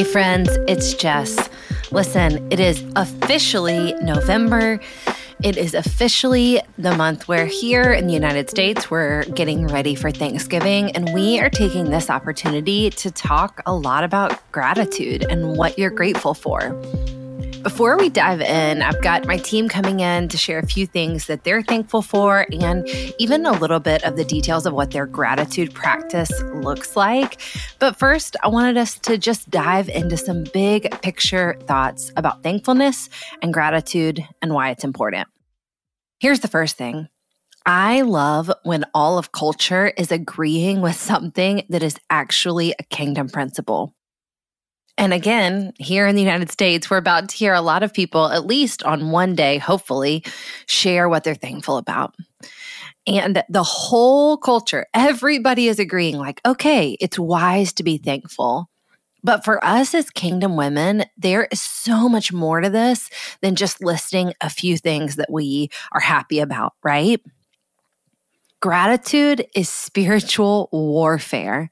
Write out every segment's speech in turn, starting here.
Hey, friends, it's Jess. Listen, it is officially November. It is officially the month where here in the United States, we're getting ready for Thanksgiving, and we are taking this opportunity to talk a lot about gratitude and what you're grateful for. Before we dive in, I've got my team coming in to share a few things that they're thankful for and even a little bit of the details of what their gratitude practice looks like. But first, I wanted us to just dive into some big picture thoughts about thankfulness and gratitude and why it's important. Here's the first thing. I love when all of culture is agreeing with something that is actually a kingdom principle. And again, here in the United States, we're about to hear a lot of people, at least on one day, hopefully, share what they're thankful about. And the whole culture, everybody is agreeing, like, okay, it's wise to be thankful. But for us as kingdom women, there is so much more to this than just listing a few things that we are happy about, right? Gratitude is spiritual warfare.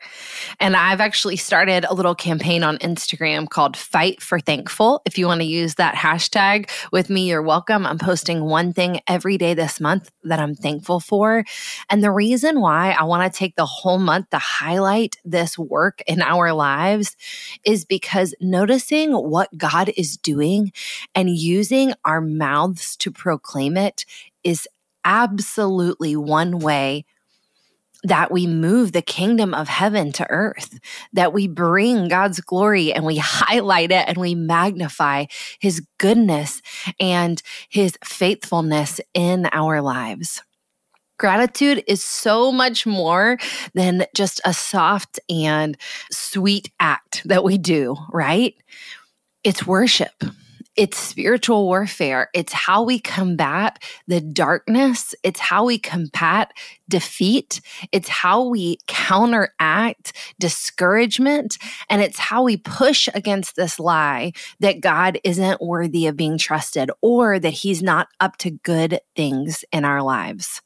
And I've actually started a little campaign on Instagram called Fight for Thankful. If you want to use that hashtag with me, you're welcome. I'm posting one thing every day this month that I'm thankful for. And the reason why I want to take the whole month to highlight this work in our lives is because noticing what God is doing and using our mouths to proclaim it is absolutely one way that we move the kingdom of heaven to earth, that we bring God's glory and we highlight it and we magnify his goodness and his faithfulness in our lives. Gratitude is so much more than just a soft and sweet act that we do, right? It's worship it's spiritual warfare. It's how we combat the darkness. It's how we combat defeat. It's how we counteract discouragement. And it's how we push against this lie that God isn't worthy of being trusted or that he's not up to good things in our lives.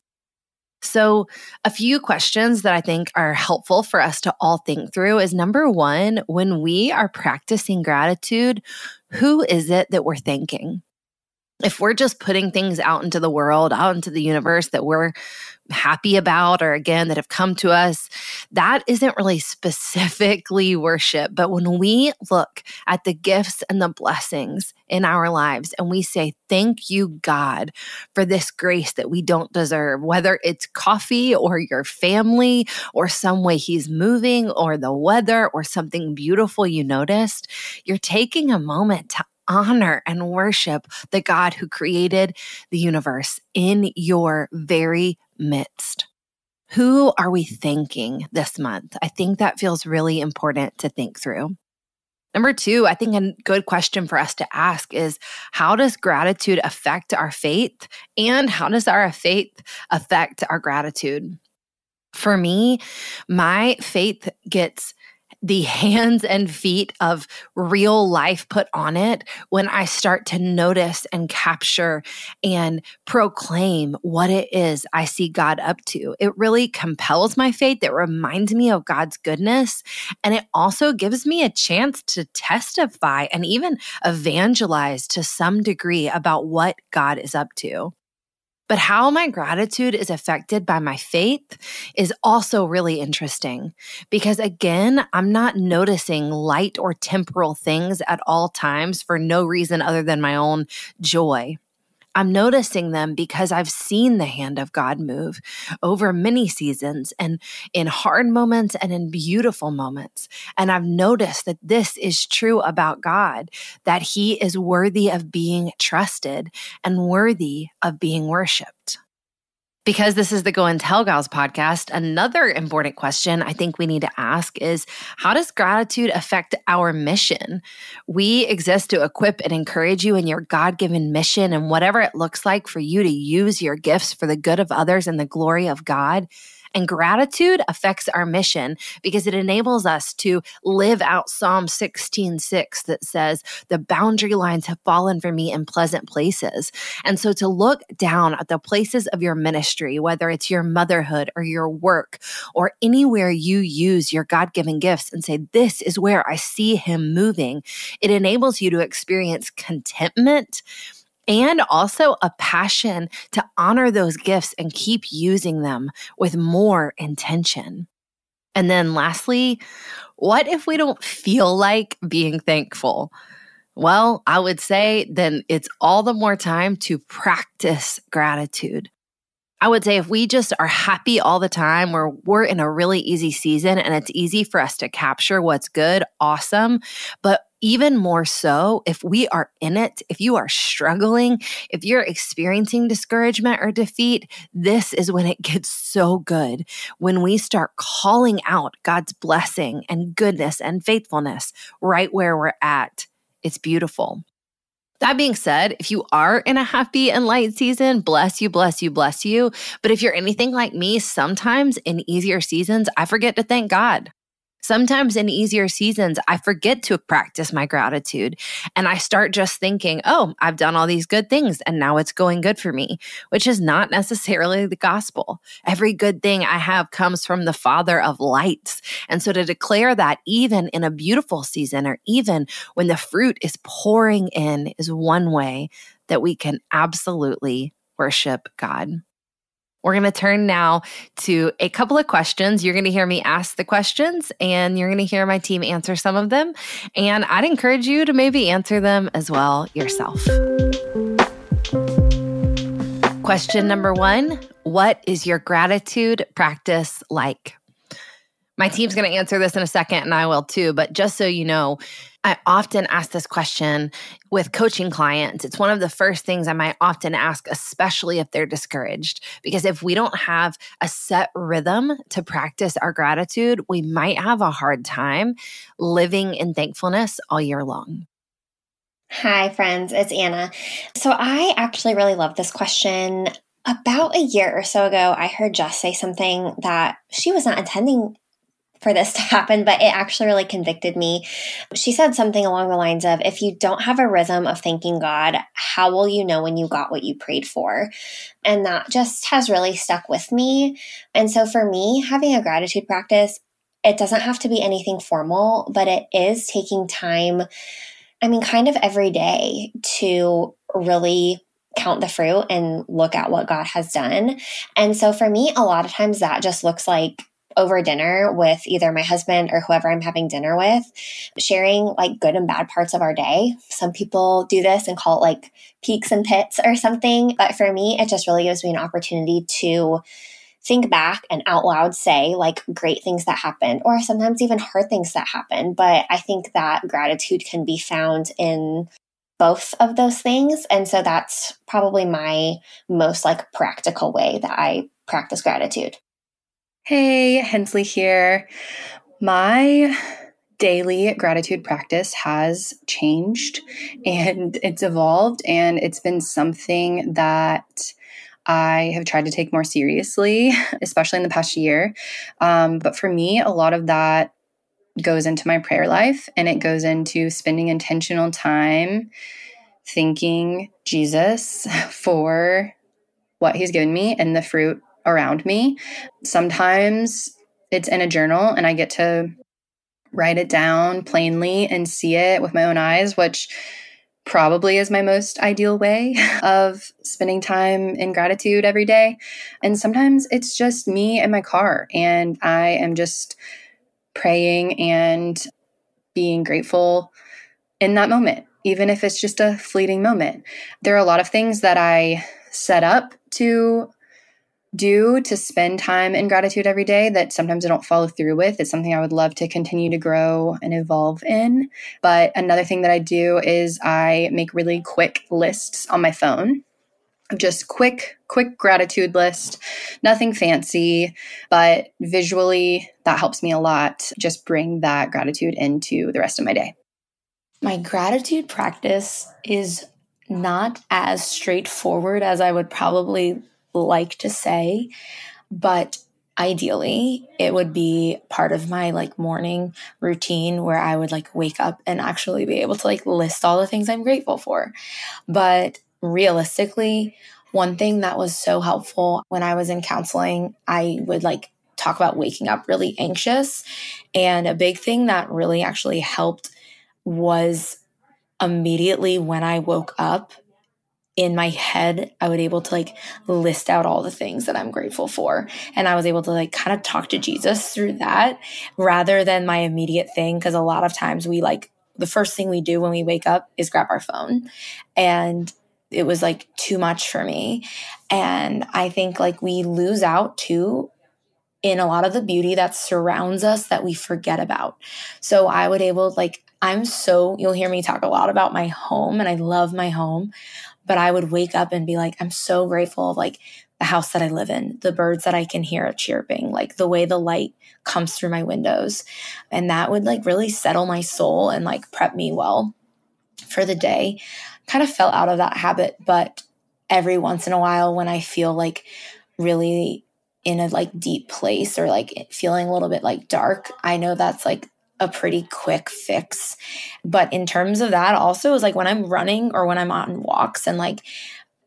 So, a few questions that I think are helpful for us to all think through is number one, when we are practicing gratitude, who is it that we're thanking? If we're just putting things out into the world, out into the universe that we're happy about or again that have come to us, that isn't really specifically worship. But when we look at the gifts and the blessings in our lives and we say, Thank you, God, for this grace that we don't deserve, whether it's coffee or your family or some way He's moving or the weather or something beautiful you noticed, you're taking a moment to honor and worship the God who created the universe in your very midst. Who are we thanking this month? I think that feels really important to think through. Number two, I think a good question for us to ask is how does gratitude affect our faith? And how does our faith affect our gratitude? For me, my faith gets the hands and feet of real life put on it when I start to notice and capture and proclaim what it is I see God up to. It really compels my faith. It reminds me of God's goodness. And it also gives me a chance to testify and even evangelize to some degree about what God is up to. But how my gratitude is affected by my faith is also really interesting because, again, I'm not noticing light or temporal things at all times for no reason other than my own joy. I'm noticing them because I've seen the hand of God move over many seasons and in hard moments and in beautiful moments. And I've noticed that this is true about God, that He is worthy of being trusted and worthy of being worshiped. Because this is the Go and Tell Gals podcast, another important question I think we need to ask is how does gratitude affect our mission? We exist to equip and encourage you in your God given mission and whatever it looks like for you to use your gifts for the good of others and the glory of God. And gratitude affects our mission because it enables us to live out Psalm 16 6 that says, The boundary lines have fallen for me in pleasant places. And so to look down at the places of your ministry, whether it's your motherhood or your work or anywhere you use your God given gifts and say, This is where I see Him moving, it enables you to experience contentment and also a passion to honor those gifts and keep using them with more intention. And then lastly, what if we don't feel like being thankful? Well, I would say then it's all the more time to practice gratitude. I would say if we just are happy all the time, where we're in a really easy season and it's easy for us to capture what's good, awesome. But even more so, if we are in it, if you are struggling, if you're experiencing discouragement or defeat, this is when it gets so good. When we start calling out God's blessing and goodness and faithfulness right where we're at, it's beautiful. That being said, if you are in a happy and light season, bless you, bless you, bless you. But if you're anything like me, sometimes in easier seasons, I forget to thank God. Sometimes in easier seasons, I forget to practice my gratitude and I start just thinking, oh, I've done all these good things and now it's going good for me, which is not necessarily the gospel. Every good thing I have comes from the Father of lights. And so to declare that even in a beautiful season or even when the fruit is pouring in is one way that we can absolutely worship God. We're going to turn now to a couple of questions. You're going to hear me ask the questions and you're going to hear my team answer some of them. And I'd encourage you to maybe answer them as well yourself. Question number one What is your gratitude practice like? My team's going to answer this in a second, and I will too. But just so you know, I often ask this question with coaching clients. It's one of the first things I might often ask, especially if they're discouraged. Because if we don't have a set rhythm to practice our gratitude, we might have a hard time living in thankfulness all year long. Hi, friends. It's Anna. So I actually really love this question. About a year or so ago, I heard Jess say something that she was not intending for this to happen, but it actually really convicted me. She said something along the lines of if you don't have a rhythm of thanking God, how will you know when you got what you prayed for? And that just has really stuck with me. And so for me, having a gratitude practice, it doesn't have to be anything formal, but it is taking time. I mean, kind of every day to really count the fruit and look at what God has done. And so for me, a lot of times that just looks like over dinner with either my husband or whoever I'm having dinner with, sharing like good and bad parts of our day. Some people do this and call it like peaks and pits or something. But for me, it just really gives me an opportunity to think back and out loud say like great things that happened or sometimes even hard things that happened. But I think that gratitude can be found in both of those things. And so that's probably my most like practical way that I practice gratitude. Hey, Hensley here. My daily gratitude practice has changed and it's evolved, and it's been something that I have tried to take more seriously, especially in the past year. Um, but for me, a lot of that goes into my prayer life and it goes into spending intentional time thanking Jesus for what he's given me and the fruit around me. Sometimes it's in a journal and I get to write it down plainly and see it with my own eyes, which probably is my most ideal way of spending time in gratitude every day. And sometimes it's just me and my car, and I am just praying and being grateful in that moment, even if it's just a fleeting moment. There are a lot of things that I set up to do to spend time in gratitude every day that sometimes I don't follow through with. It's something I would love to continue to grow and evolve in. But another thing that I do is I make really quick lists on my phone just quick, quick gratitude list, nothing fancy, but visually that helps me a lot. Just bring that gratitude into the rest of my day. My gratitude practice is not as straightforward as I would probably like to say, but ideally it would be part of my like morning routine where i would like wake up and actually be able to like list all the things i'm grateful for. But realistically one thing that was so helpful when i was in counseling i would like talk about waking up really anxious. And a big thing that really actually helped was immediately when i woke up in my head i would able to like list out all the things that i'm grateful for. And i was able to like kind of talk to jesus through that rather than my immediate thing because a lot of times we like the first thing we do when we wake up is grab our phone. And it was like too much for me. And i think like we lose out too in a lot of the beauty that surrounds us that we forget about. So i would able like i'm so you'll hear me talk a lot about my home and i love my home but I would wake up and be like, I'm so grateful of like the house that I live in, the birds that I can hear chirping, like the way the light comes through my windows. And that would like really settle my soul and like prep me well for the day. Kind of fell out of that habit, but every once in a while when I feel like really in a like deep place or like feeling a little bit like dark, I know that's like a pretty quick fix. But in terms of that, also is like when I'm running or when I'm on walks and like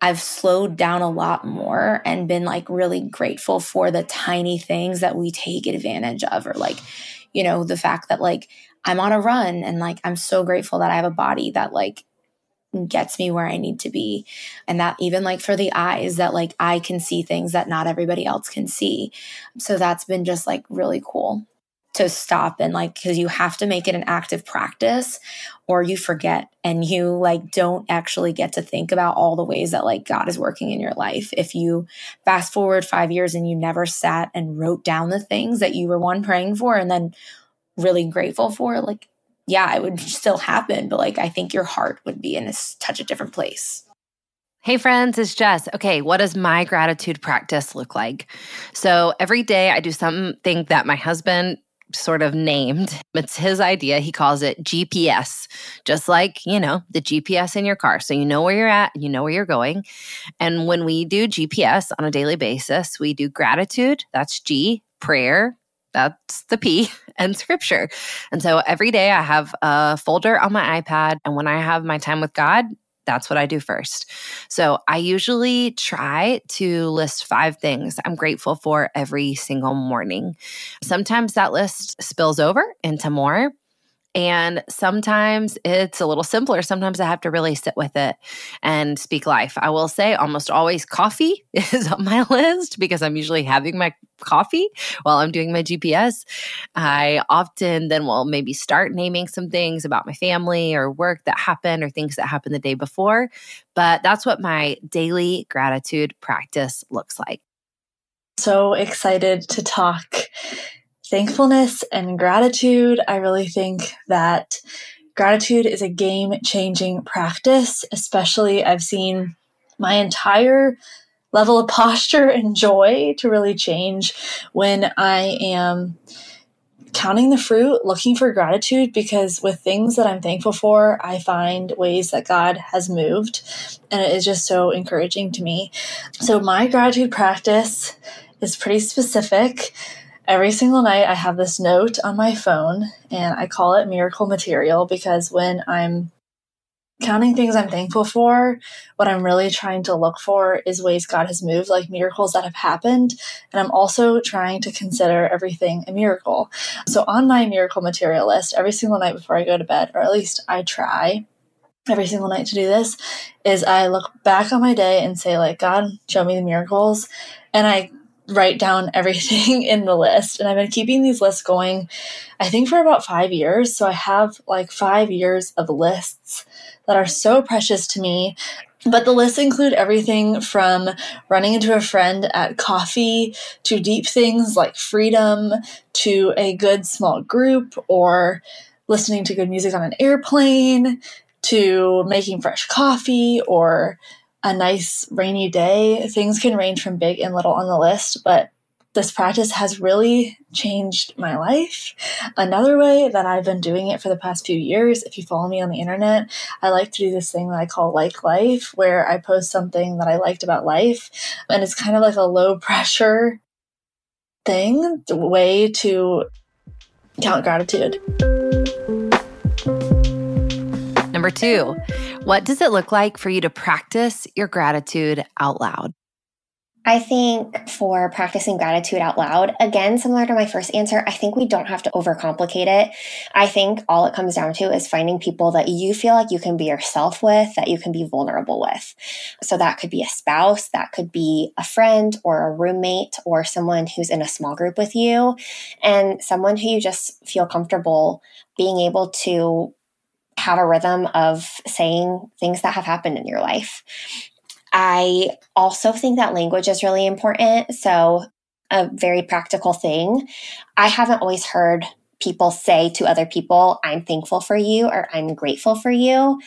I've slowed down a lot more and been like really grateful for the tiny things that we take advantage of, or like, you know, the fact that like I'm on a run and like I'm so grateful that I have a body that like gets me where I need to be. And that even like for the eyes, that like I can see things that not everybody else can see. So that's been just like really cool to stop and like because you have to make it an active practice or you forget and you like don't actually get to think about all the ways that like God is working in your life. If you fast forward 5 years and you never sat and wrote down the things that you were one praying for and then really grateful for like yeah, it would still happen, but like I think your heart would be in a touch a different place. Hey, friends, it's Jess. Okay, what does my gratitude practice look like? So every day I do something that my husband sort of named. It's his idea. He calls it GPS, just like, you know, the GPS in your car. So you know where you're at, you know where you're going. And when we do GPS on a daily basis, we do gratitude, that's G, prayer, that's the P, and scripture. And so every day I have a folder on my iPad. And when I have my time with God, that's what I do first. So I usually try to list five things I'm grateful for every single morning. Sometimes that list spills over into more. And sometimes it's a little simpler. Sometimes I have to really sit with it and speak life. I will say almost always coffee is on my list because I'm usually having my coffee while I'm doing my GPS. I often then will maybe start naming some things about my family or work that happened or things that happened the day before. But that's what my daily gratitude practice looks like. So excited to talk thankfulness and gratitude. I really think that gratitude is a game changing practice, especially I've seen my entire level of posture and joy to really change when I am counting the fruit, looking for gratitude, because with things that I'm thankful for, I find ways that God has moved. And it is just so encouraging to me. So, my gratitude practice is pretty specific every single night I have this note on my phone and I call it miracle material because when I'm counting things I'm thankful for, what I'm really trying to look for is ways God has moved, like miracles that have happened. And I'm also trying to consider everything a miracle. So on my miracle material list, every single night before I go to bed, or at least I try, every single night to do this is I look back on my day and say like God show me the miracles and I write down everything in the list. And I've been keeping these lists going, I think, for about five years. So I have like five years of lists that are so precious to me. But the lists include everything from running into a friend at coffee to deep things like freedom to a good small group or listening to good music on an airplane to making fresh coffee or a nice rainy day, things can range from big and little on the list, but this practice has really changed my life. Another way that I've been doing it for the past few years, if you follow me on the internet, I like to do this thing that I call like life, where I post something that I liked about life. And it's kind of like a low pressure thing, way to count gratitude. Number two, what does it look like for you to practice your gratitude out loud? I think for practicing gratitude out loud, again, similar to my first answer, I think we don't have to overcomplicate it. I think all it comes down to is finding people that you feel like you can be yourself with, that you can be vulnerable with. So that could be a spouse, that could be a friend or a roommate or someone who's in a small group with you, and someone who you just feel comfortable being able to have a rhythm of saying things that have happened in your life. I also think that language is really important. So, a very practical thing. I haven't always heard people say to other people, I'm thankful for you or I'm grateful for you.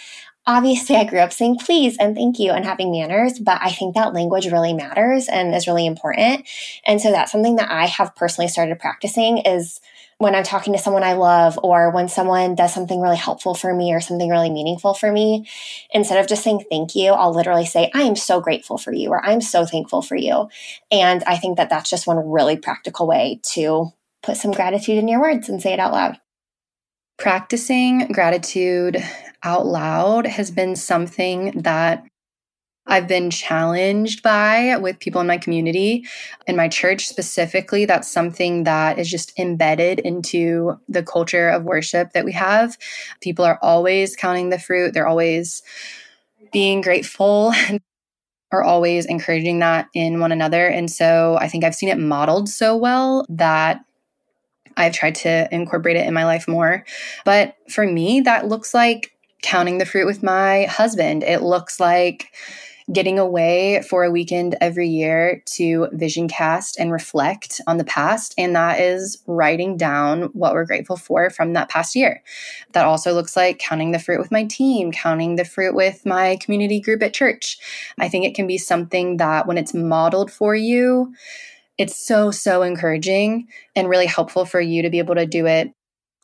Obviously, I grew up saying please and thank you and having manners, but I think that language really matters and is really important. And so that's something that I have personally started practicing is when I'm talking to someone I love or when someone does something really helpful for me or something really meaningful for me, instead of just saying thank you, I'll literally say, I am so grateful for you or I'm so thankful for you. And I think that that's just one really practical way to put some gratitude in your words and say it out loud. Practicing gratitude out loud has been something that I've been challenged by with people in my community. In my church specifically, that's something that is just embedded into the culture of worship that we have. People are always counting the fruit, they're always being grateful. Are always encouraging that in one another. And so I think I've seen it modeled so well that I've tried to incorporate it in my life more. But for me, that looks like counting the fruit with my husband. It looks like getting away for a weekend every year to vision cast and reflect on the past. And that is writing down what we're grateful for from that past year. That also looks like counting the fruit with my team, counting the fruit with my community group at church. I think it can be something that when it's modeled for you, it's so, so encouraging and really helpful for you to be able to do it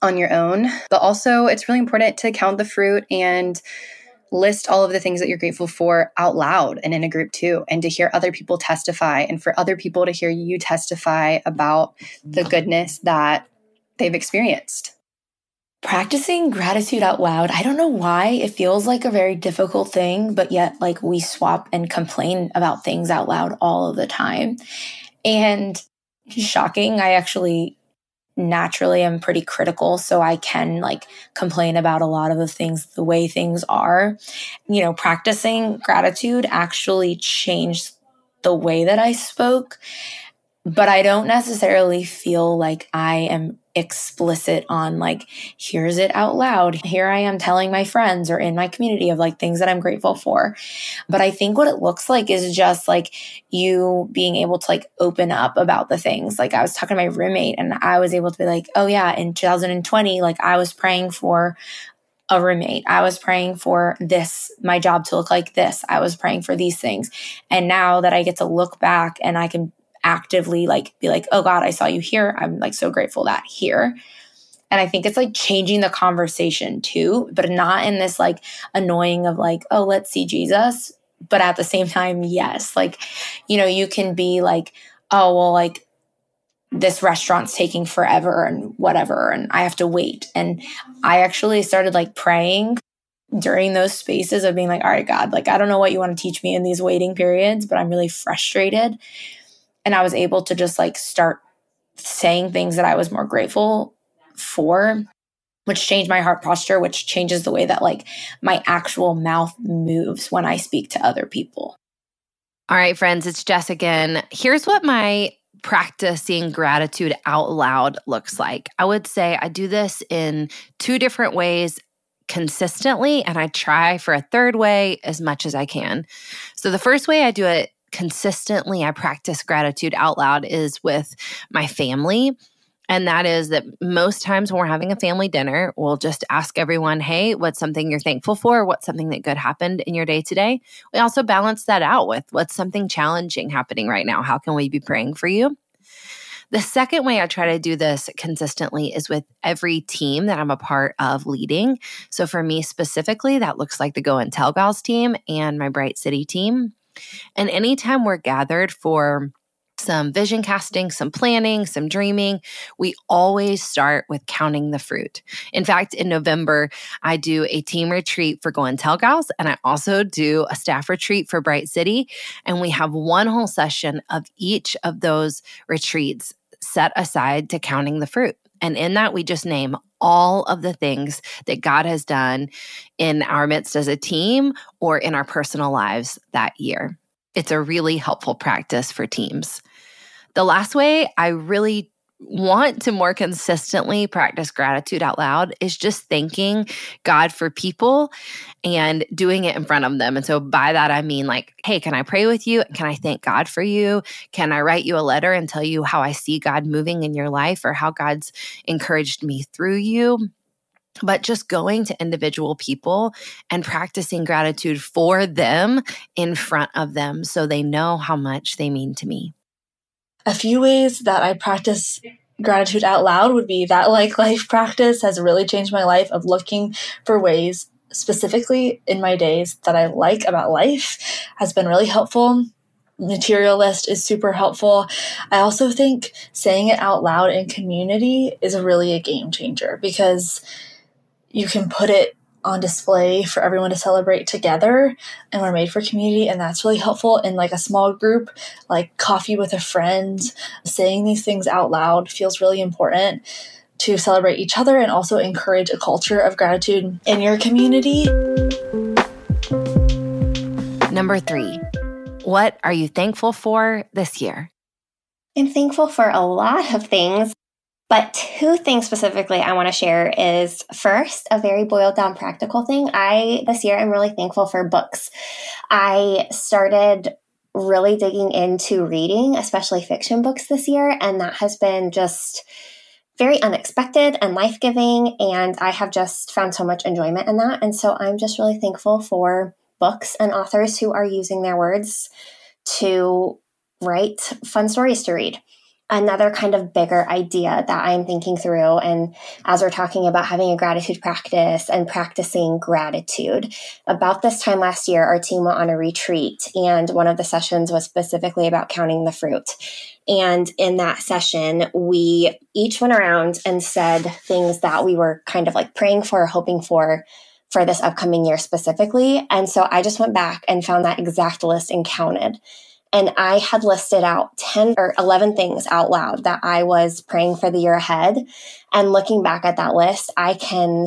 on your own. But also, it's really important to count the fruit and list all of the things that you're grateful for out loud and in a group too, and to hear other people testify and for other people to hear you testify about the goodness that they've experienced. Practicing gratitude out loud, I don't know why it feels like a very difficult thing, but yet, like, we swap and complain about things out loud all of the time. And shocking, I actually naturally am pretty critical so i can like complain about a lot of the things the way things are. You know practicing gratitude actually changed the way that i spoke but i don't necessarily feel like i am explicit on like here's it out loud here i am telling my friends or in my community of like things that i'm grateful for but i think what it looks like is just like you being able to like open up about the things like i was talking to my roommate and i was able to be like oh yeah in 2020 like i was praying for a roommate. I was praying for this, my job to look like this. I was praying for these things. And now that I get to look back and I can actively like be like, oh God, I saw you here. I'm like so grateful that here. And I think it's like changing the conversation too, but not in this like annoying of like, oh, let's see Jesus. But at the same time, yes, like, you know, you can be like, oh, well, like this restaurant's taking forever and whatever, and I have to wait. And I actually started like praying during those spaces of being like, all right, God, like, I don't know what you want to teach me in these waiting periods, but I'm really frustrated and I was able to just like start saying things that I was more grateful for, which changed my heart posture, which changes the way that like my actual mouth moves when I speak to other people. All right, friends, it's Jess again. Here's what my practicing gratitude out loud looks like. I would say I do this in two different ways consistently, and I try for a third way as much as I can. So, the first way I do it consistently I practice gratitude out loud is with my family. And that is that most times when we're having a family dinner, we'll just ask everyone, hey, what's something you're thankful for? What's something that good happened in your day today? We also balance that out with what's something challenging happening right now? How can we be praying for you? The second way I try to do this consistently is with every team that I'm a part of leading. So for me specifically, that looks like the Go and Tell Gals team and my Bright City team. And anytime we're gathered for some vision casting, some planning, some dreaming, we always start with counting the fruit. In fact, in November, I do a team retreat for Go and Tell Gals, and I also do a staff retreat for Bright City. And we have one whole session of each of those retreats set aside to counting the fruit. And in that, we just name all of the things that God has done in our midst as a team or in our personal lives that year. It's a really helpful practice for teams. The last way I really want to more consistently practice gratitude out loud is just thanking God for people and doing it in front of them. And so by that, I mean, like, hey, can I pray with you? Can I thank God for you? Can I write you a letter and tell you how I see God moving in your life or how God's encouraged me through you? but just going to individual people and practicing gratitude for them in front of them so they know how much they mean to me. A few ways that I practice gratitude out loud would be that like life practice has really changed my life of looking for ways specifically in my days that I like about life has been really helpful material list is super helpful. I also think saying it out loud in community is really a game changer because you can put it on display for everyone to celebrate together and we're made for community and that's really helpful in like a small group like coffee with a friend saying these things out loud feels really important to celebrate each other and also encourage a culture of gratitude in your community. Number 3 what are you thankful for this year? I'm thankful for a lot of things but two things specifically I want to share is first, a very boiled down practical thing. I, this year, I'm really thankful for books. I started really digging into reading, especially fiction books this year, and that has been just very unexpected and life giving. And I have just found so much enjoyment in that. And so I'm just really thankful for books and authors who are using their words to write fun stories to read another kind of bigger idea that I'm thinking through. And as we're talking about having a gratitude practice and practicing gratitude, about this time last year, our team went on a retreat, and one of the sessions was specifically about counting the fruit. And in that session, we each went around and said things that we were kind of like praying for, hoping for for this upcoming year specifically. And so I just went back and found that exact list and counted. And I had listed out 10 or 11 things out loud that I was praying for the year ahead. And looking back at that list, I can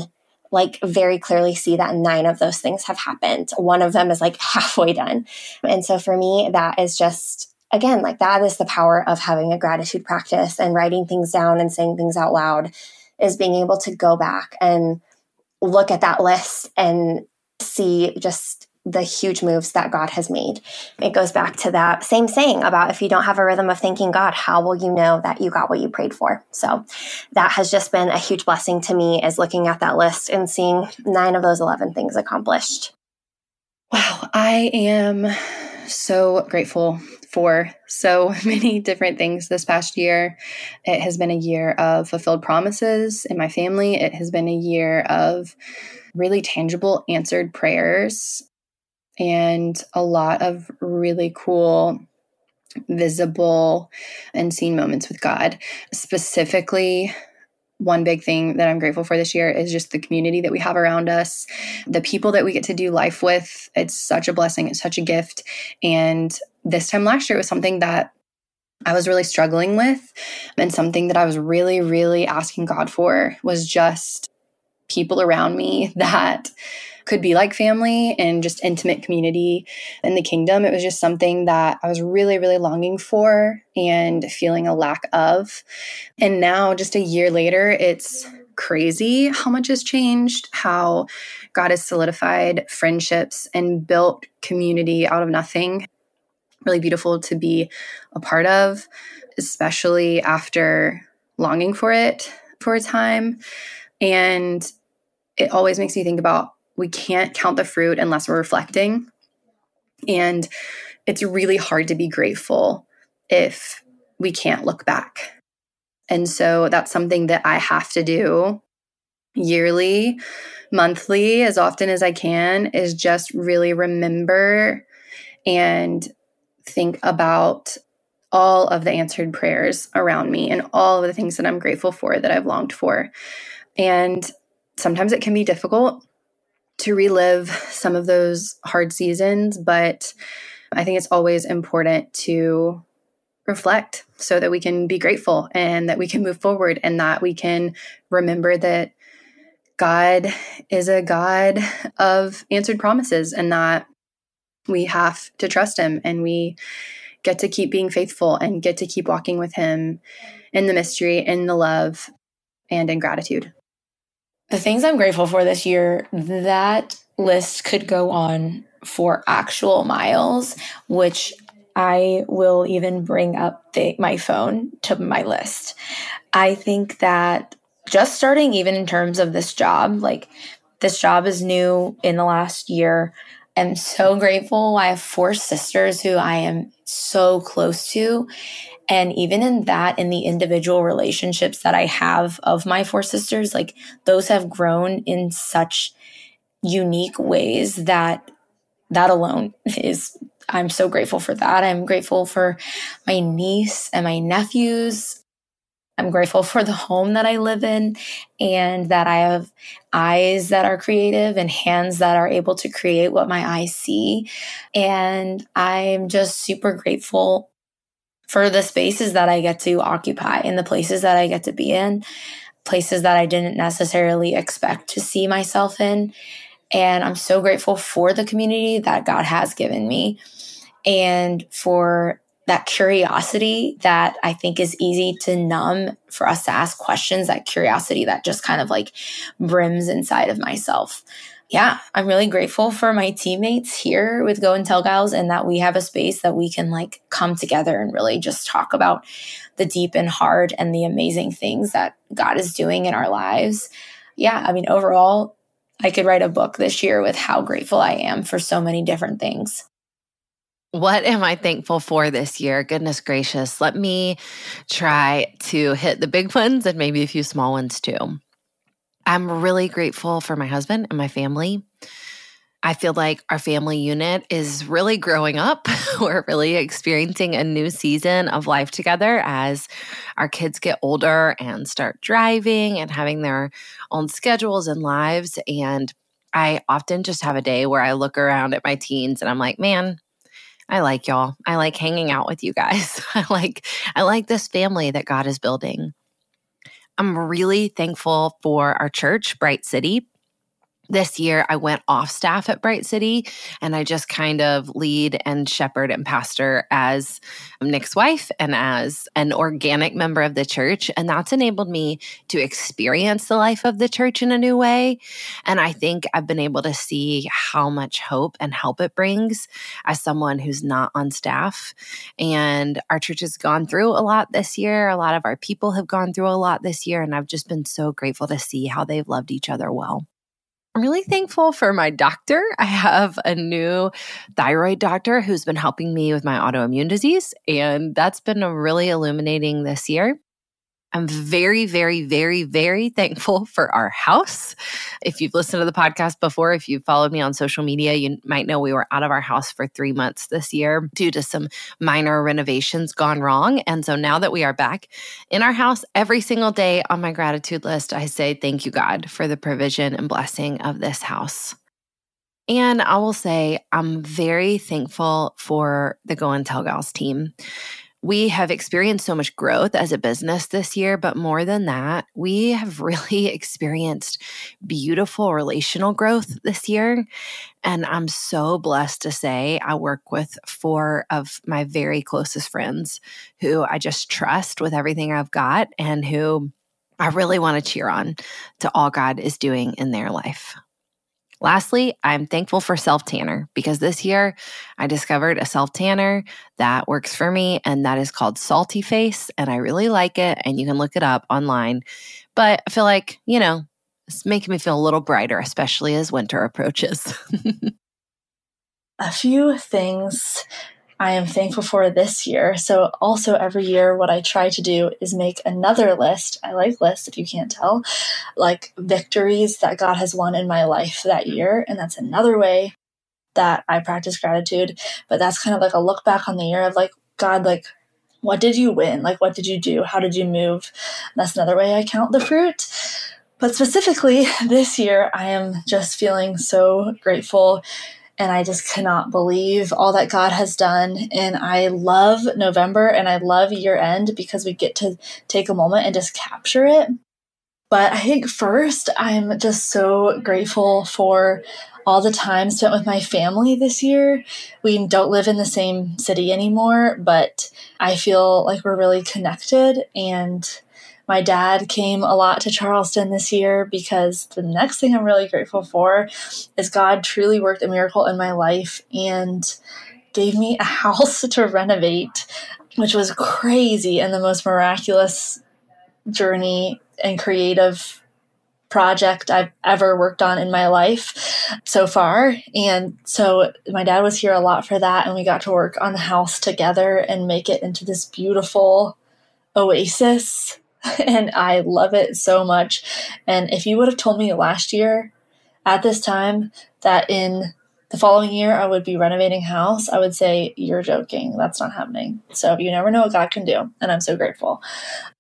like very clearly see that nine of those things have happened. One of them is like halfway done. And so for me, that is just, again, like that is the power of having a gratitude practice and writing things down and saying things out loud is being able to go back and look at that list and see just the huge moves that God has made. It goes back to that same saying about if you don't have a rhythm of thanking God, how will you know that you got what you prayed for? So that has just been a huge blessing to me is looking at that list and seeing nine of those 11 things accomplished. Wow, I am so grateful for so many different things this past year. It has been a year of fulfilled promises in my family. It has been a year of really tangible answered prayers and a lot of really cool visible and seen moments with God. Specifically, one big thing that I'm grateful for this year is just the community that we have around us, the people that we get to do life with. It's such a blessing, it's such a gift. And this time last year it was something that I was really struggling with, and something that I was really, really asking God for was just people around me that could be like family and just intimate community in the kingdom. It was just something that I was really, really longing for and feeling a lack of. And now, just a year later, it's crazy how much has changed, how God has solidified friendships and built community out of nothing. Really beautiful to be a part of, especially after longing for it for a time. And it always makes me think about we can't count the fruit unless we're reflecting. And it's really hard to be grateful if we can't look back. And so that's something that I have to do yearly, monthly, as often as I can, is just really remember and think about all of the answered prayers around me and all of the things that I'm grateful for that I've longed for. And sometimes it can be difficult to relive some of those hard seasons, but I think it's always important to reflect so that we can be grateful and that we can move forward and that we can remember that God is a God of answered promises and that we have to trust Him and we get to keep being faithful and get to keep walking with Him in the mystery, in the love, and in gratitude. The things I'm grateful for this year, that list could go on for actual miles, which I will even bring up the, my phone to my list. I think that just starting, even in terms of this job, like this job is new in the last year. I'm so grateful. I have four sisters who I am so close to. And even in that, in the individual relationships that I have of my four sisters, like those have grown in such unique ways that that alone is I'm so grateful for that. I'm grateful for my niece and my nephews. I'm grateful for the home that I live in and that I have eyes that are creative and hands that are able to create what my eyes see. And I'm just super grateful for the spaces that I get to occupy and the places that I get to be in, places that I didn't necessarily expect to see myself in. And I'm so grateful for the community that God has given me and for that curiosity that I think is easy to numb for us to ask questions, that curiosity that just kind of like brims inside of myself. Yeah, I'm really grateful for my teammates here with Go and Tell Gals and that we have a space that we can like come together and really just talk about the deep and hard and the amazing things that God is doing in our lives. Yeah, I mean, overall, I could write a book this year with how grateful I am for so many different things. What am I thankful for this year? Goodness gracious. Let me try to hit the big ones and maybe a few small ones too. I'm really grateful for my husband and my family. I feel like our family unit is really growing up. We're really experiencing a new season of life together as our kids get older and start driving and having their own schedules and lives. And I often just have a day where I look around at my teens and I'm like, man, I like y'all. I like hanging out with you guys. I like I like this family that God is building. I'm really thankful for our church, Bright City this year I went off staff at Bright City and I just kind of lead and shepherd and pastor as Nick's wife and as an organic member of the church. And that's enabled me to experience the life of the church in a new way. And I think I've been able to see how much hope and help it brings as someone who's not on staff. And our church has gone through a lot this year. A lot of our people have gone through a lot this year. And I've just been so grateful to see how they've loved each other well. I'm really thankful for my doctor. I have a new thyroid doctor who's been helping me with my autoimmune disease, and that's been really illuminating this year. I'm very, very, very, very thankful for our house. If you've listened to the podcast before, if you've followed me on social media, you might know we were out of our house for three months this year due to some minor renovations gone wrong. And so now that we are back in our house, every single day on my gratitude list, I say, Thank you, God, for the provision and blessing of this house. And I will say, I'm very thankful for the Go and Tell Gals team. We have experienced so much growth as a business this year, but more than that, we have really experienced beautiful relational growth this year. And I'm so blessed to say I work with four of my very closest friends who I just trust with everything I've got and who I really want to cheer on to all God is doing in their life. Lastly, I'm thankful for self tanner because this year I discovered a self tanner that works for me, and that is called Salty Face. And I really like it, and you can look it up online. But I feel like, you know, it's making me feel a little brighter, especially as winter approaches. a few things I am thankful for this year. So, also every year, what I try to do is make another list. I like lists, if you can't tell, like victories that God has won in my life that year. And that's another way that I practice gratitude. But that's kind of like a look back on the year of like, God, like, what did you win? Like, what did you do? How did you move? That's another way I count the fruit. But specifically this year, I am just feeling so grateful and I just cannot believe all that God has done. And I love November and I love year end because we get to take a moment and just capture it. But I think first, I'm just so grateful for all the time spent with my family this year. We don't live in the same city anymore, but I feel like we're really connected. And my dad came a lot to Charleston this year because the next thing I'm really grateful for is God truly worked a miracle in my life and gave me a house to renovate, which was crazy and the most miraculous journey and creative project I've ever worked on in my life so far. And so my dad was here a lot for that. And we got to work on the house together and make it into this beautiful oasis. And I love it so much. And if you would have told me last year at this time that in the following year I would be renovating house, I would say, You're joking. That's not happening. So you never know what God can do. And I'm so grateful.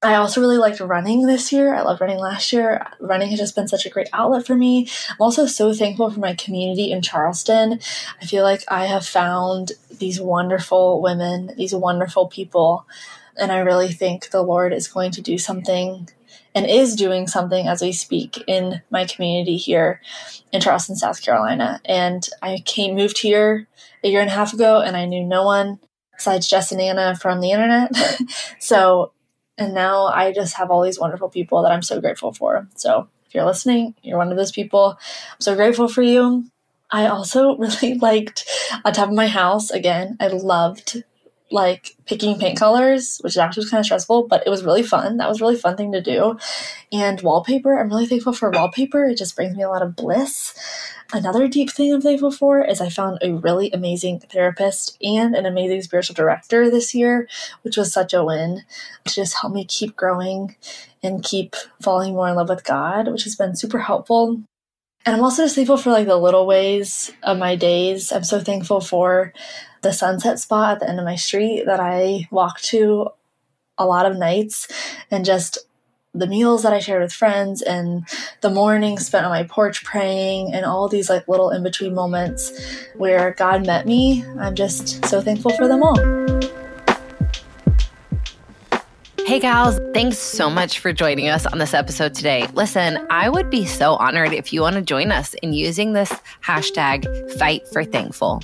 I also really liked running this year. I loved running last year. Running has just been such a great outlet for me. I'm also so thankful for my community in Charleston. I feel like I have found these wonderful women, these wonderful people. And I really think the Lord is going to do something and is doing something as we speak in my community here in Charleston, South Carolina. And I came moved here a year and a half ago and I knew no one besides Jess and Anna from the internet. so and now I just have all these wonderful people that I'm so grateful for. So if you're listening, you're one of those people. I'm so grateful for you. I also really liked on top of my house again. I loved like picking paint colors, which actually was kind of stressful, but it was really fun. That was really fun thing to do. And wallpaper, I'm really thankful for wallpaper. It just brings me a lot of bliss. Another deep thing I'm thankful for is I found a really amazing therapist and an amazing spiritual director this year, which was such a win to just help me keep growing and keep falling more in love with God, which has been super helpful. And I'm also just thankful for like the little ways of my days. I'm so thankful for the sunset spot at the end of my street that I walk to a lot of nights and just the meals that I shared with friends and the morning spent on my porch praying and all these like little in between moments where God met me. I'm just so thankful for them all. Hey, gals, thanks so much for joining us on this episode today. Listen, I would be so honored if you want to join us in using this hashtag fight for thankful.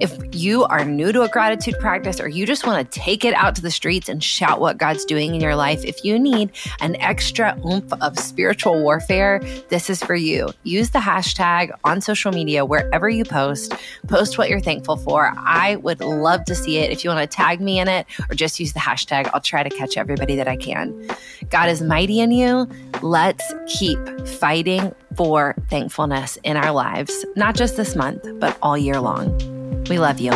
If you are new to a gratitude practice or you just want to take it out to the streets and shout what God's doing in your life, if you need an extra oomph of spiritual warfare, this is for you. Use the hashtag on social media wherever you post. Post what you're thankful for. I would love to see it. If you want to tag me in it or just use the hashtag, I'll try to catch everybody everybody that I can. God is mighty in you. Let's keep fighting for thankfulness in our lives, not just this month, but all year long. We love you.